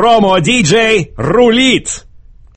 Промо-диджей рулит!